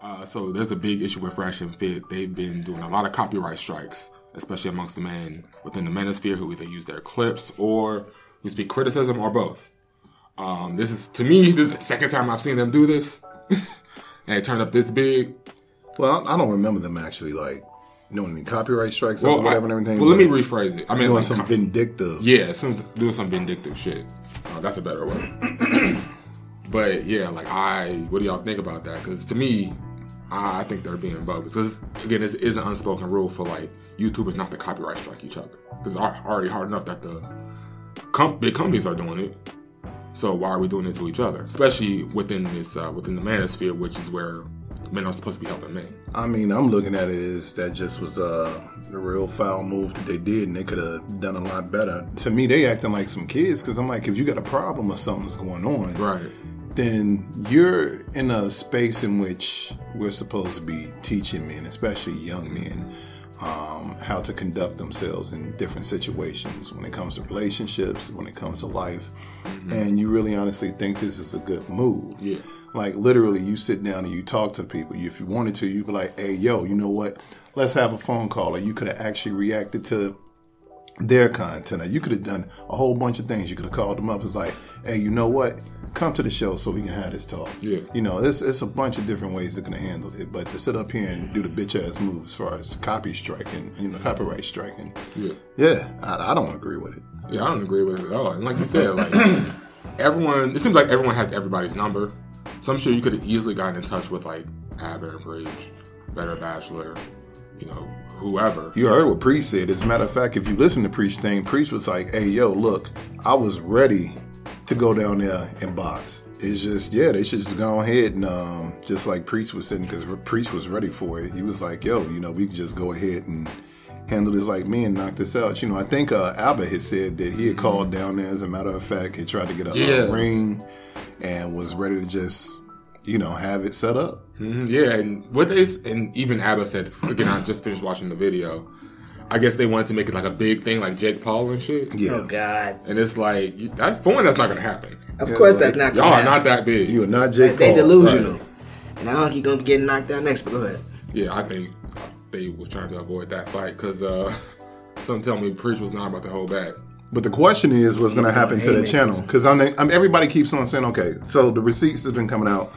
Uh, so there's a big issue with Fresh and Fit. They've been doing a lot of copyright strikes, especially amongst the men within the manosphere who either use their clips or who speak criticism or both. Um, this is to me, this is the second time I've seen them do this, and it turned up this big. Well, I don't remember them actually like doing any copyright strikes or whatever I- and everything. well, let me rephrase it. I mean, doing like, some vindictive. Yeah, some doing some vindictive shit. Uh, that's a better word. but yeah, like I, what do y'all think about that? Because to me, I, I think they're being bogus. Because again, this is an unspoken rule for like YouTubers not to copyright strike each other. Because it's already hard enough that the com- big companies are doing it. So why are we doing it to each other? Especially within this uh, within the manosphere, which is where men are supposed to be helping men. I mean, I'm looking at it as that just was uh, the real foul move that they did, and they could have done a lot better. To me, they acting like some kids because I'm like, if you got a problem or something's going on, Right. Then you're in a space in which we're supposed to be teaching men, especially young men, um, how to conduct themselves in different situations when it comes to relationships, when it comes to life. And you really honestly think this is a good move. Yeah. Like literally, you sit down and you talk to people. If you wanted to, you'd be like, "Hey, yo, you know what? Let's have a phone call." Or you could have actually reacted to their content. Or you could have done a whole bunch of things. You could have called them up. It's like, "Hey, you know what? Come to the show so we can have this talk." Yeah. You know, it's it's a bunch of different ways they can handle it. But to sit up here and do the bitch ass move as far as copy striking, you know, copyright striking, Yeah. yeah, I, I don't agree with it. Yeah, I don't agree with it at all. And like you said, like everyone, it seems like everyone has everybody's number. So I'm sure you could have easily gotten in touch with like Aba and Preach, Better Bachelor, you know, whoever. You heard what Preach said. As a matter of fact, if you listen to Preach thing, Preach was like, "Hey, yo, look, I was ready to go down there and box. It's just, yeah, they should just go ahead and um, just like Preach was saying, because Preach was ready for it. He was like, yo, you know, we can just go ahead and handle this like me and knock this out. You know, I think uh, Aba had said that he had called down there. As a matter of fact, he tried to get a, a Yeah. ring and was ready to just, you know, have it set up. Mhm, yeah, and what they and even Aba said again. I just finished watching the video. I guess they wanted to make it like a big thing, like Jake Paul and shit. Yeah, Oh God! And it's like that's for one, that's not gonna happen. Of course, like, that's not. Y'all gonna are not that big. you are not Jake They Paul. delusional, Right. and I don't think you're gonna be getting knocked out next. But go ahead. Yeah, I think they was trying to avoid that fight because uh, some tell me Preach was not about to hold back. But the question is, what's going to happen to the channel? Because I'm, I'm, everybody keeps on saying, okay, so the receipts have been coming out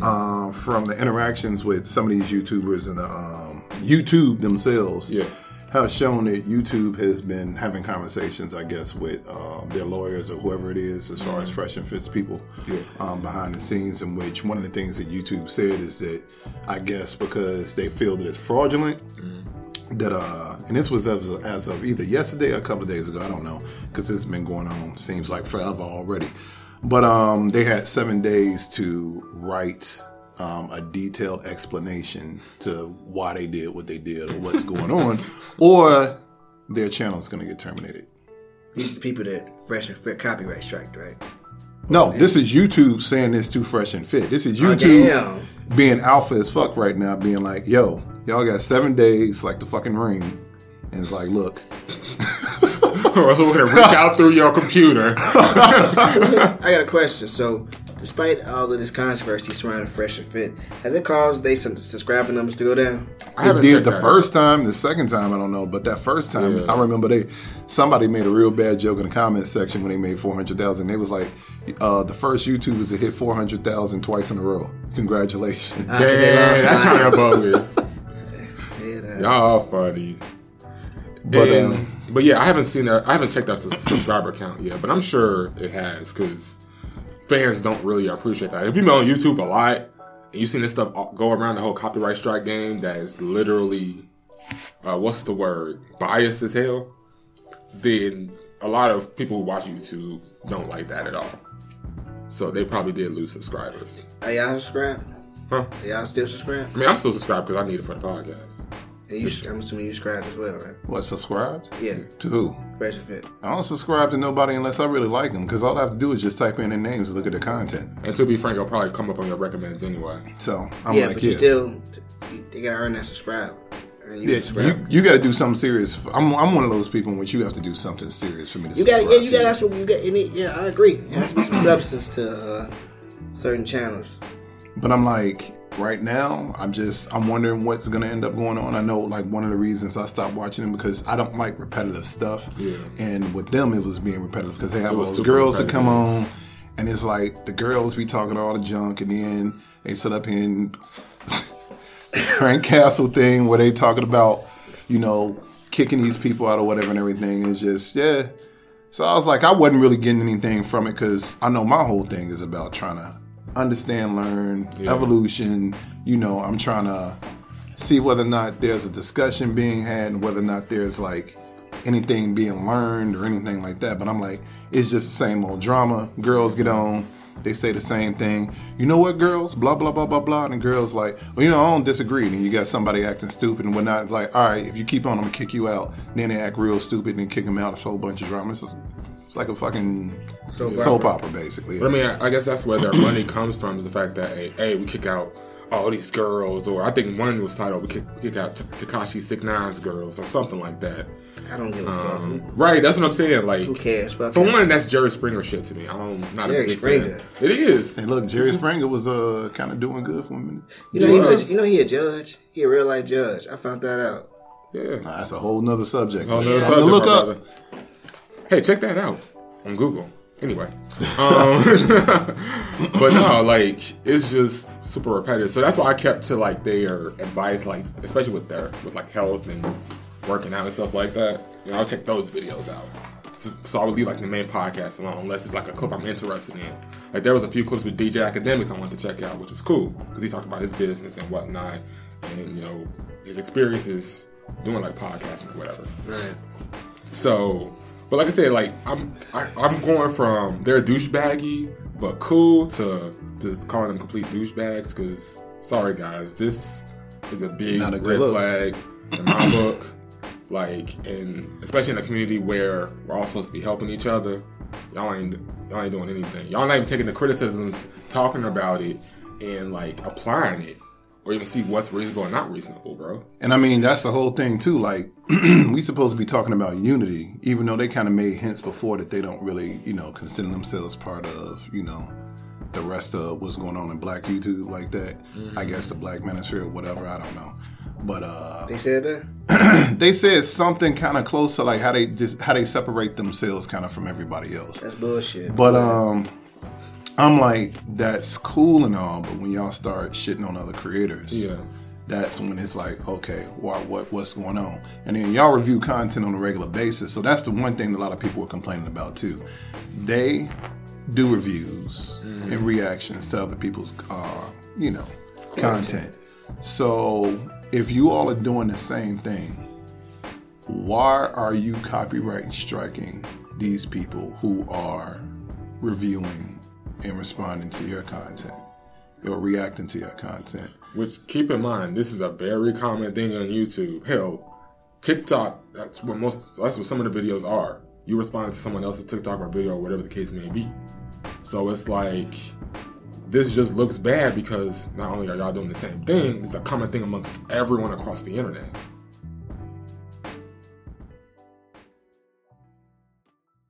uh, from the interactions with some of these YouTubers and the um, YouTube themselves. Yeah. Have shown that YouTube has been having conversations, I guess, with um, their lawyers or whoever it is, as far as Fresh and Fits people Yeah. um, behind the scenes. In which one of the things that YouTube said is that, I guess, because they feel that it's fraudulent, that uh and this was as of, as of either yesterday or a couple of days ago i don't know because it's been going on seems like forever already. But um they had seven days to write um, a detailed explanation to why they did what they did or what's going on or their channel is going to get terminated. These are the people that fresh and fit copyright strike, right? no this is youtube saying this too fresh and fit. This is Oh, youtube being alpha as fuck right now being like yo y'all got seven days like the fucking ring and it's like look or else we're gonna reach out through your computer. I got a question. So, despite all of this controversy surrounding Fresh and Fit, has it caused they some subscriber numbers to go down? I It did the that. first time. The second time, I don't know, but that first time, Yeah. I remember they somebody made a real bad joke in the comment section when they made four hundred thousand. They was like, uh, "The first YouTubers to hit four hundred thousand twice in a row. Congratulations!" Ah, 'cause Damn, that's money. kind of bogus. Yeah, Y'all funny. But, And- um, but yeah, I haven't seen that. I haven't checked that sus- subscriber count yet, but I'm sure it has because fans don't really appreciate that. If you've been on YouTube a lot and you've seen this stuff go around the whole copyright strike game, that is literally uh, what's the word biased as hell. Then a lot of people who watch YouTube don't like that at all. So they probably did lose subscribers. Are y'all subscribed? Huh? Are y'all still subscribed? I mean, I'm still subscribed because I need it for the podcast. And you, I'm assuming you subscribed as well, right? What subscribed Yeah, to who? Fresh and Fit. I don't subscribe to nobody unless I really like them because all I have to do is just type in their names and look at the content. And to be frank, it'll probably come up on your recommends anyway. So I'm yeah, like, but yeah, you still, they gotta earn that subscribe. You yeah, subscribe. you, you got to do something serious. I'm, I'm one of those people in which you have to do something serious for me to. You gotta, subscribe yeah, you gotta. That's what you got. You need, yeah, I agree. There has to be some substance to uh, certain channels. But I'm like, right now, I'm just I'm wondering what's gonna end up going on. I know like one of the reasons I stopped watching them because I don't like repetitive stuff. Yeah. And with them, it was being repetitive because they have all those girls that come on, and it's like the girls be talking all the junk, and then they sit up in Frank Castle thing where they talking about you know kicking these people out or whatever and everything. It's just yeah. So I was like, I wasn't really getting anything from it because I know my whole thing is about trying to understand, learn, Yeah. evolution. You know, I'm trying to see whether or not there's a discussion being had and whether or not there's like anything being learned or anything like that. But I'm like, it's just the same old drama. Girls get on, they say the same thing. You know what, girls? Blah blah blah blah blah. And the girls like, well, you know, I don't disagree. And you got somebody acting stupid and whatnot. It's like, all right, if you keep on, I'm gonna kick you out. Then they act real stupid and kick them out. It's a whole bunch of drama. It's, just, it's like a fucking Soap soap, opera. opera, basically. But I mean, I I guess that's where their money comes from is the fact that hey, hey, we kick out all these girls, or I think one was titled "We kick, we kick out Tekashi Six Nine's girls" or something like that. I don't give a Um, fuck. right, that's what I'm saying. Like, Who cares? Fuck for him. one, that's Jerry Springer shit to me. I'm not not Jerry a big Springer. fan. It is. and look, Jerry Springer was uh kind of doing good for a minute. You know, he Yeah. was, you know he a judge. He a real life judge. I found that out. Yeah. Nah, that's a whole nother subject. Whole nother subject, look up. brother. Hey, check that out on Google. Anyway, um, but no, like it's just super repetitive. So that's why I kept to like their advice, like especially with their with like health and working out and stuff like that. You know, I'll check those videos out. So, so I would leave like the main podcast alone, unless it's like a clip I'm interested in. Like there was a few clips with DJ Akademiks I wanted to check out, which was cool because he talked about his business and whatnot, and you know his experiences doing like podcasting or whatever. Right. So, but like I said, like I'm I, I'm going from they're douchebaggy but cool to just calling them complete douchebags. Because sorry guys, this is a big a red look. flag in my book. Like, and especially in a community where we're all supposed to be helping each other, y'all ain't y'all ain't doing anything. Y'all not even taking the criticisms, talking about it, and like applying it, or even see what's reasonable and not reasonable, bro. And I mean, that's the whole thing too. Like, we supposed to be talking about unity, even though they kind of made hints before that they don't really, you know, consider themselves part of, you know, the rest of what's going on in Black YouTube like that. I guess the Black Ministry or whatever. I don't know. But uh, They said that. they said something kind of close to like how they just how they separate themselves kind of from everybody else. That's bullshit. But um, I'm like, that's cool and all, but when y'all start shitting on other creators, Yeah. that's when it's like, okay, what what what's going on? And then y'all review content on a regular basis, so that's the one thing that a lot of people were complaining about too. They do reviews and reactions to other people's, uh, you know, content. So if you all are doing the same thing, why are you copyright striking these people who are reviewing and responding to your content or reacting to your content? Which keep in mind, this is a very common thing on YouTube. Hell, TikTok. That's what most. That's what some of the videos are. You respond to someone else's TikTok or video, or whatever the case may be. So it's like this just looks bad because not only are y'all doing the same thing, it's a common thing amongst everyone across the internet.